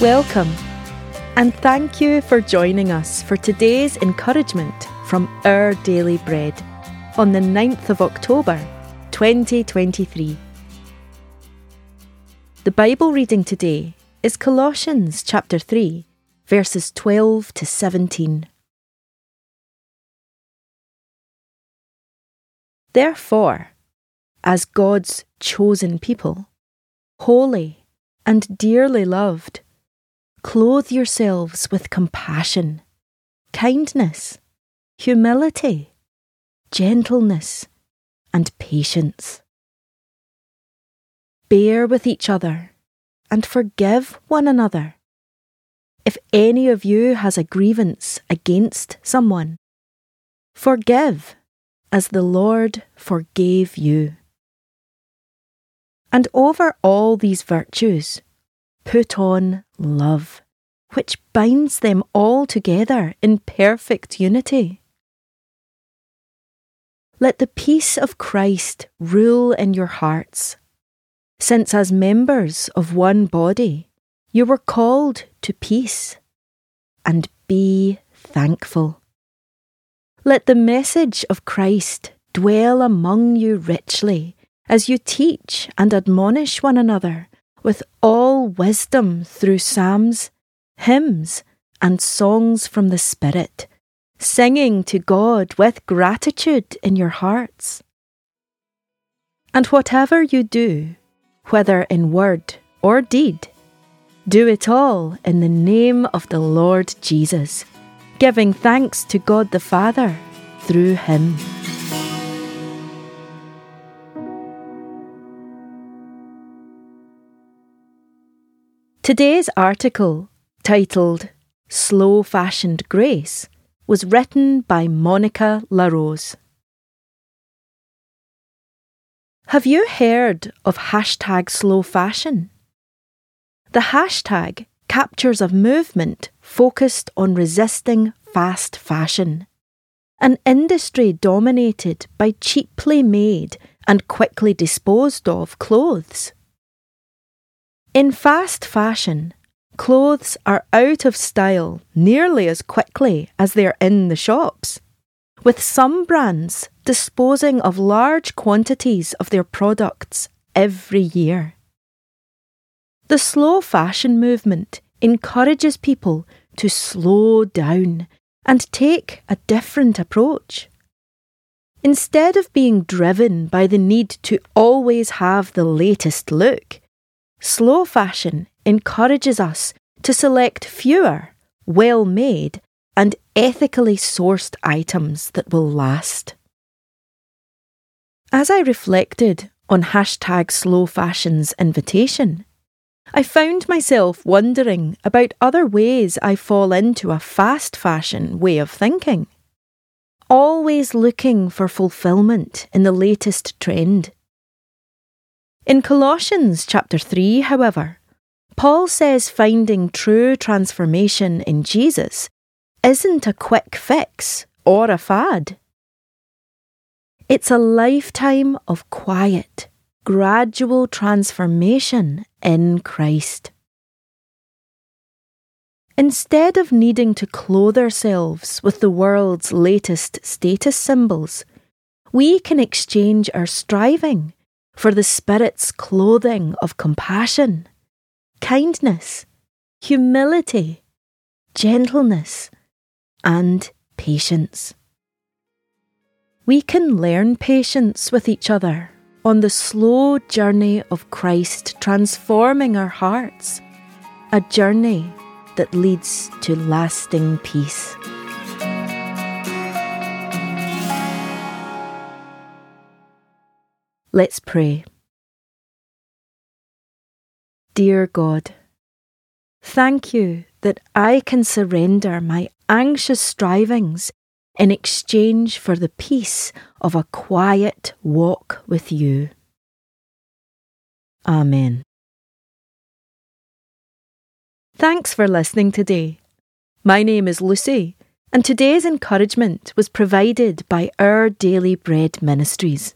Welcome, and thank you for joining us for today's encouragement from Our Daily Bread on the 9th of October 2023. The Bible reading today is Colossians chapter 3, verses 12 to 17. Therefore, as God's chosen people, holy and dearly loved, clothe yourselves with compassion, kindness, humility, gentleness, and patience. Bear with each other and forgive one another. If any of you has a grievance against someone, forgive as the Lord forgave you. And over all these virtues, put on love, which binds them all together in perfect unity. Let the peace of Christ rule in your hearts, since as members of one body, you were called to peace, and be thankful. Let the message of Christ dwell among you richly as you teach and admonish one another with all wisdom through psalms, hymns, and songs from the Spirit, singing to God with gratitude in your hearts. And whatever you do, whether in word or deed, do it all in the name of the Lord Jesus giving thanks to God the Father through him. Today's article, titled Slow Fashioned Grace, was written by Monica La Rose. Have you heard of hashtag slow fashion? The hashtag captures a movement focused on resisting fast fashion, an industry dominated by cheaply made and quickly disposed of clothes. In fast fashion, clothes are out of style nearly as quickly as they're in the shops, with some brands disposing of large quantities of their products every year. The slow fashion movement encourages people to slow down and take a different approach. Instead of being driven by the need to always have the latest look, slow fashion encourages us to select fewer, well made, and ethically sourced items that will last. As I reflected on hashtag slow fashion's invitation, I found myself wondering about other ways I fall into a fast fashion way of thinking. Always looking for fulfillment in the latest trend. In Colossians chapter 3, however, Paul says finding true transformation in Jesus isn't a quick fix or a fad. It's a lifetime of quiet, gradual transformation in Christ. Instead of needing to clothe ourselves with the world's latest status symbols, we can exchange our striving for the Spirit's clothing of compassion, kindness, humility, gentleness, and patience. We can learn patience with each other on the slow journey of Christ transforming our hearts, a journey that leads to lasting peace. Let's pray. Dear God, thank you that I can surrender my anxious strivings in exchange for the peace of a quiet walk with you. Amen. Thanks for listening today. My name is Lucy, and today's encouragement was provided by Our Daily Bread Ministries.